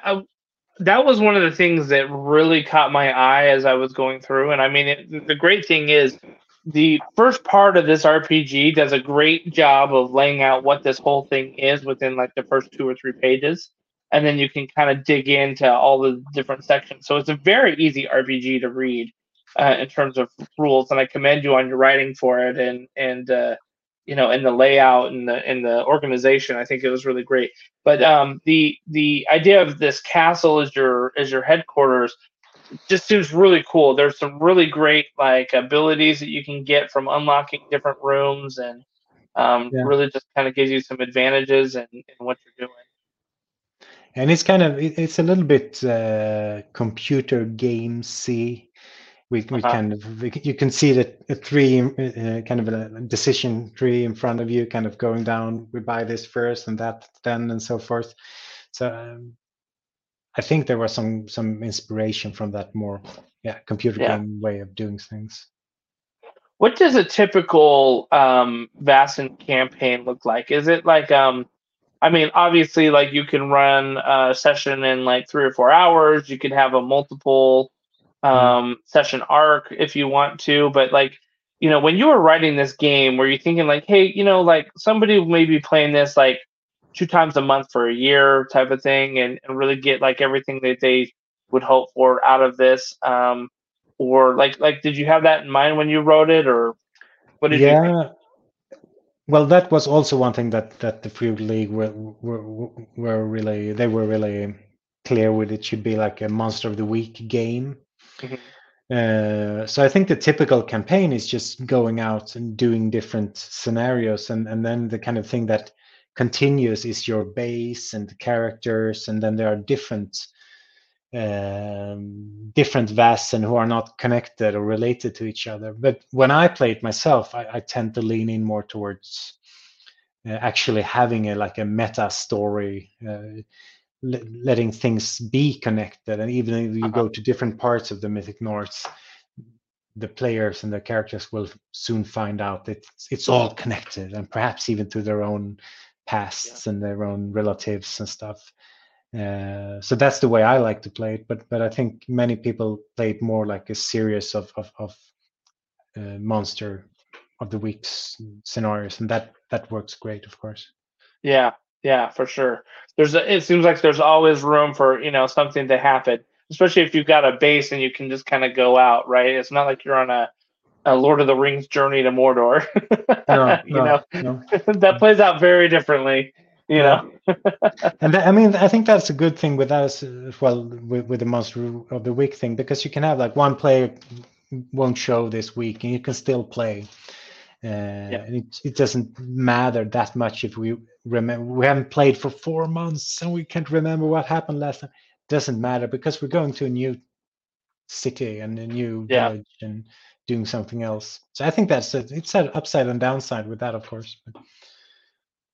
that was one of the things that really caught my eye as I was going through. And I mean, it, the great thing is the first part of this RPG does a great job of laying out what this whole thing is within like the first two or three pages. And then you can kind of dig into all the different sections. So it's a very easy RPG to read uh, in terms of rules. And I commend you on your writing for it. And, and, uh, you know, in the layout and the in the organization. I think it was really great. But um, the the idea of this castle as your as your headquarters just seems really cool. There's some really great like abilities that you can get from unlocking different rooms, and um, yeah. really just kind of gives you some advantages in what you're doing. And it's kind of it's a little bit uh, computer gamesy we, we uh-huh. kind of we, you can see that a tree uh, kind of a decision tree in front of you kind of going down we buy this first and that then and so forth so um, i think there was some some inspiration from that more yeah computer yeah. game way of doing things what does a typical um Vaesen campaign look like is it like um I mean, obviously, like you can run a session in like three or four hours. You can have a multiple Mm-hmm. um, session arc if you want to. But like, you know, when you were writing this game, were you thinking like, hey, you know, like somebody may be playing this like two times a month for a year type of thing and, and really get like everything that they would hope for out of this? Um, or like like did you have that in mind when you wrote it or what did yeah. you think? Well, that was also one thing that that the Free League were, were were really they were really clear with. It should be like a Monster of the Week game, Mm-hmm. Uh, so I think the typical campaign is just going out and doing different scenarios, and and then the kind of thing that continues is your base and the characters, and then there are different um, different and who are not connected or related to each other. But when I play it myself, I, I tend to lean in more towards uh, actually having a like a meta story. Uh, letting things be connected and even if you uh-huh. go to different parts of the mythic north the players and the characters will soon find out that it's all connected and perhaps even to their own pasts yeah. and their own relatives and stuff uh, so that's the way I like to play it, but but I think many people play it more like a series of of, of uh, monster of the weeks scenarios, and that that works great, of course. Yeah, yeah, for sure. There's a, it seems like there's always room for you know something to happen, especially if you've got a base and you can just kind of go out. Right? It's not like you're on a, a Lord of the Rings journey to Mordor. No, you no, know no. that plays out very differently. You know. and that, I mean, I think that's a good thing with us as well with, with the monster of the week thing because you can have like one player won't show this week and you can still play. Uh, yeah. it, it doesn't matter that much if we remember we haven't played for four months and we can't remember what happened last time. Doesn't matter because we're going to a new city and a new yeah. village and doing something else. So I think that's it. It's an upside and downside with that, of course. But.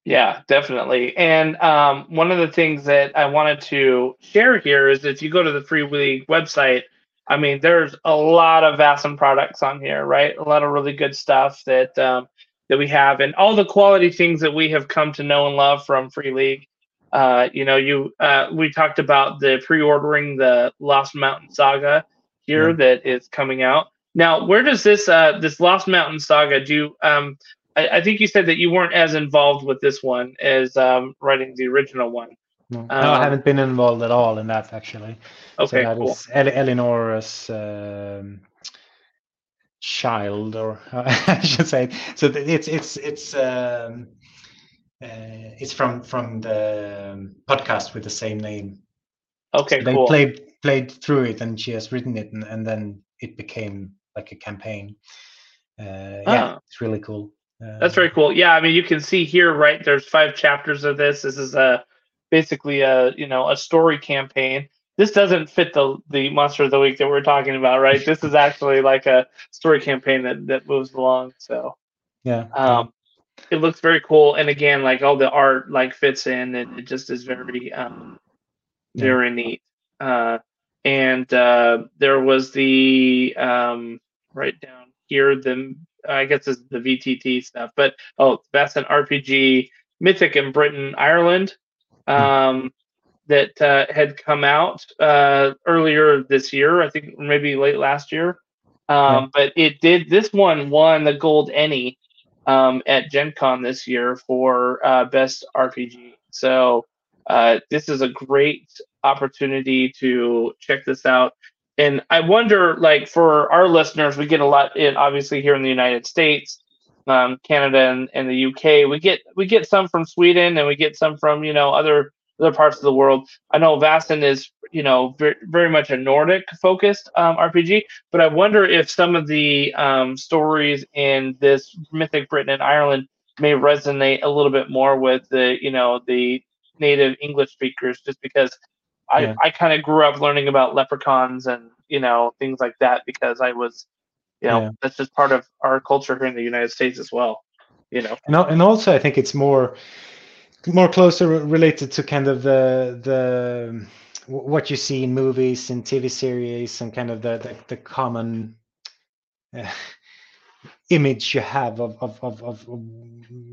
Yeah, definitely. And um, one of the things that I wanted to share here is if you go to the Free League website, I mean, there's a lot of Vaesen products on here, right? A lot of really good stuff that um, that we have, and all the quality things that we have come to know and love from Free League. Uh, you know, you uh, we talked about the pre-ordering the Lost Mountain Saga here yeah. that is coming out. Now, where does this uh, this Lost Mountain Saga do? Um, I, I, think you said that you weren't as involved with this one as um, writing the original one. No, um, no, I haven't been involved at all in that actually. Okay, so that cool. is Eleanor's um, child, or I should say. So it's it's it's um, uh, it's from from the podcast with the same name. Okay, so they cool. played played through it, and she has written it, and, and then it became like a campaign. Uh, yeah, oh. it's really cool. That's very cool. Yeah, I mean, you can see here, right? There's five chapters of this. This is a basically a you know a story campaign. This doesn't fit the the monster of the week that we're talking about, right? this is actually like a story campaign that that moves along. So yeah, um, it looks very cool. And again, like all the art like fits in, and it just is very um very yeah. neat. Uh, and uh, there was the um, right down here the I guess it's the VTT stuff, but oh, that's an RPG Mythic in Britain, Ireland, hmm. um, that uh, had come out uh, earlier this year. I think maybe late last year. Um. But it did. This one won the gold ENnie um, at Gen Con this year for uh, best RPG. So uh, this is a great opportunity to check this out. And I wonder, like, for our listeners, we get a lot in obviously here in the United States, um, Canada, and, and the UK. We get we get some from Sweden, and we get some from you know other other parts of the world. I know Vaesen is you know very, very much a Nordic focused um, RPG, but I wonder if some of the um, stories in this Mythic Britain and Ireland may resonate a little bit more with the you know the native English speakers, just because I, yeah. I kind of grew up learning about leprechauns and you know things like that because I was, you know, yeah. that's just part of our culture here in the United States as well. You know, and and also I think it's more more closer related to kind of the the what you see in movies and TV series and kind of the the, the common. Uh, image you have of, of, of, of,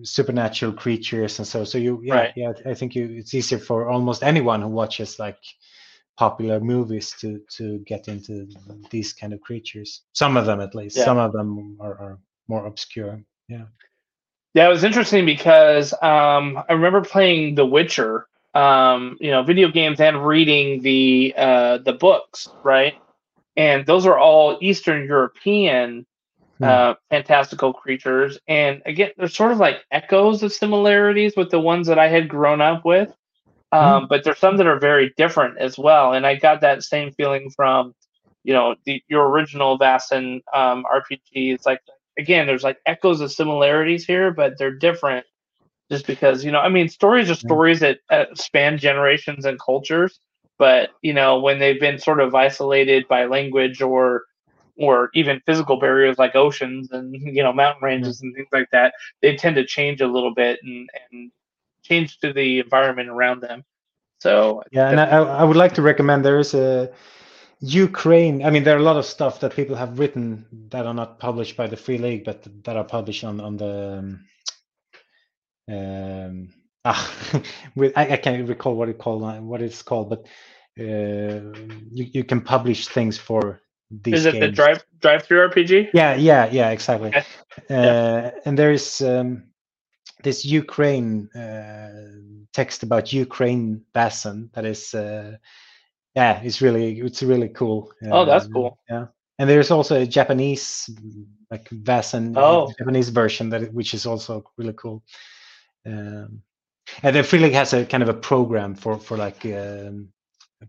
supernatural creatures and so so you yeah right. yeah i think you it's easier for almost anyone who watches like popular movies to to get into these kind of creatures. Some of them at least. Yeah. some of them are, are more obscure. Yeah. Yeah it was interesting because um i remember playing the witcher um you know video games and reading the uh the books right? And those are all eastern european Hmm. uh, fantastical creatures. And again, there's sort of like echoes of similarities with the ones that I had grown up with. Um, mm. But there's some that are very different as well. And I got that same feeling from, you know, the, your original Vaesen um, RPG. It's like, again, there's like echoes of similarities here, but they're different just because, you know, I mean, stories are stories that uh, span generations and cultures. But, you know, when they've been sort of isolated by language or or even physical barriers like oceans and you know mountain ranges and things like that they tend to change a little bit and, and change to the environment around them. So yeah and I, I would like to recommend there is a ukraine i mean there are a lot of stuff that people have written that are not published by the free league but that are published on on the um, um ah, with I, I, can't recall what it called what it's called but uh, you, you can publish things for Is it games. the drive DriveThruRPG? Yeah, yeah, yeah, exactly. Okay. Uh, yeah. And there is um, this Ukraine uh, text about Ukraine Vaesen that is, uh, yeah, it's really it's really cool. oh, that's cool. Yeah, and there's also a Japanese like Vaesen oh. Japanese version that which is also really cool. Um, And then Free has a kind of a program for for like um,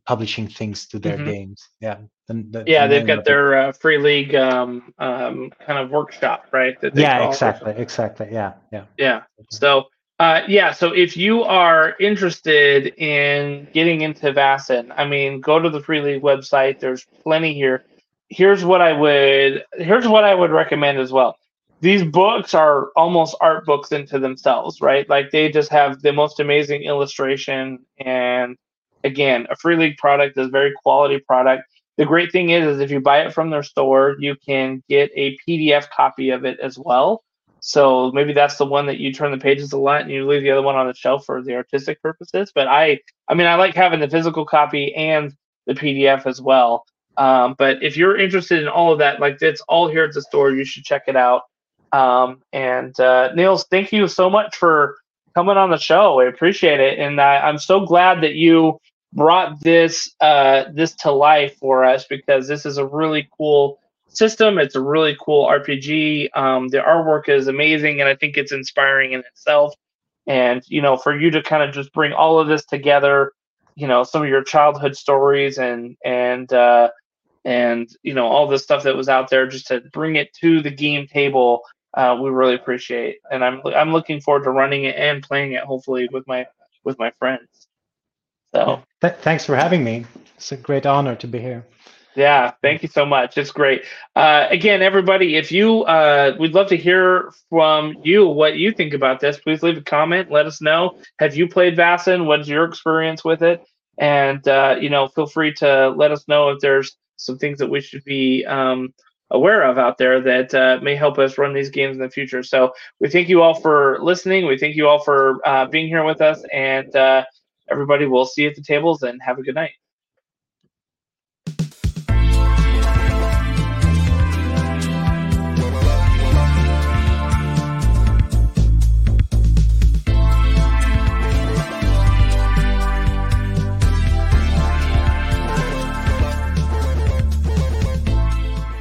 publishing things to their Mhm. games. Yeah. The- the- Yeah, the they've got their uh, free league um, um, kind of workshop, right? that they Yeah, exactly, exactly. Yeah, yeah. Yeah. So, uh, yeah. So if you are interested in getting into Vaesen, I mean, go to the Free League website. There's plenty here. Here's what I would. Here's what I would recommend as well. These books are almost art books into themselves, right? Like they just have the most amazing illustration, and again, a Free League product is very quality product. The great thing is, is if you buy it from their store, you can get a PDF copy of it as well. So maybe that's the one that you turn the pages a lot and you leave the other one on the shelf for the artistic purposes. But I, I mean, I like having the physical copy and the PDF as well. Um, but if you're interested in all of that, like it's all here at the store, you should check it out. Um, and uh, thank you so much for coming on the show. I appreciate it, and I, I'm so glad that you brought this uh, this to life for us because this is a really cool system. It's a really cool RPG. Um, the artwork is amazing, and I think it's inspiring in itself. And you know, for you to kind of just bring all of this together, you know, some of your childhood stories and and uh, and you know all the stuff that was out there, just to bring it to the game table, uh, we really appreciate. And I'm I'm looking forward to running it and playing it, hopefully with my with my friends. So. Th- thanks for having me. It's a great honor to be here. Yeah, thank you so much. It's great. Uh, again, everybody, if you, uh, we'd love to hear from you what you think about this. Please leave a comment. Let us know. Have you played Vaesen? What's your experience with it? And uh, you know, feel free to let us know if there's some things that we should be um, aware of out there that uh, may help us run these games in the future. So we thank you all for listening. We thank you all for uh, being here with us, and uh, everybody, we'll see you at the tables and have a good night.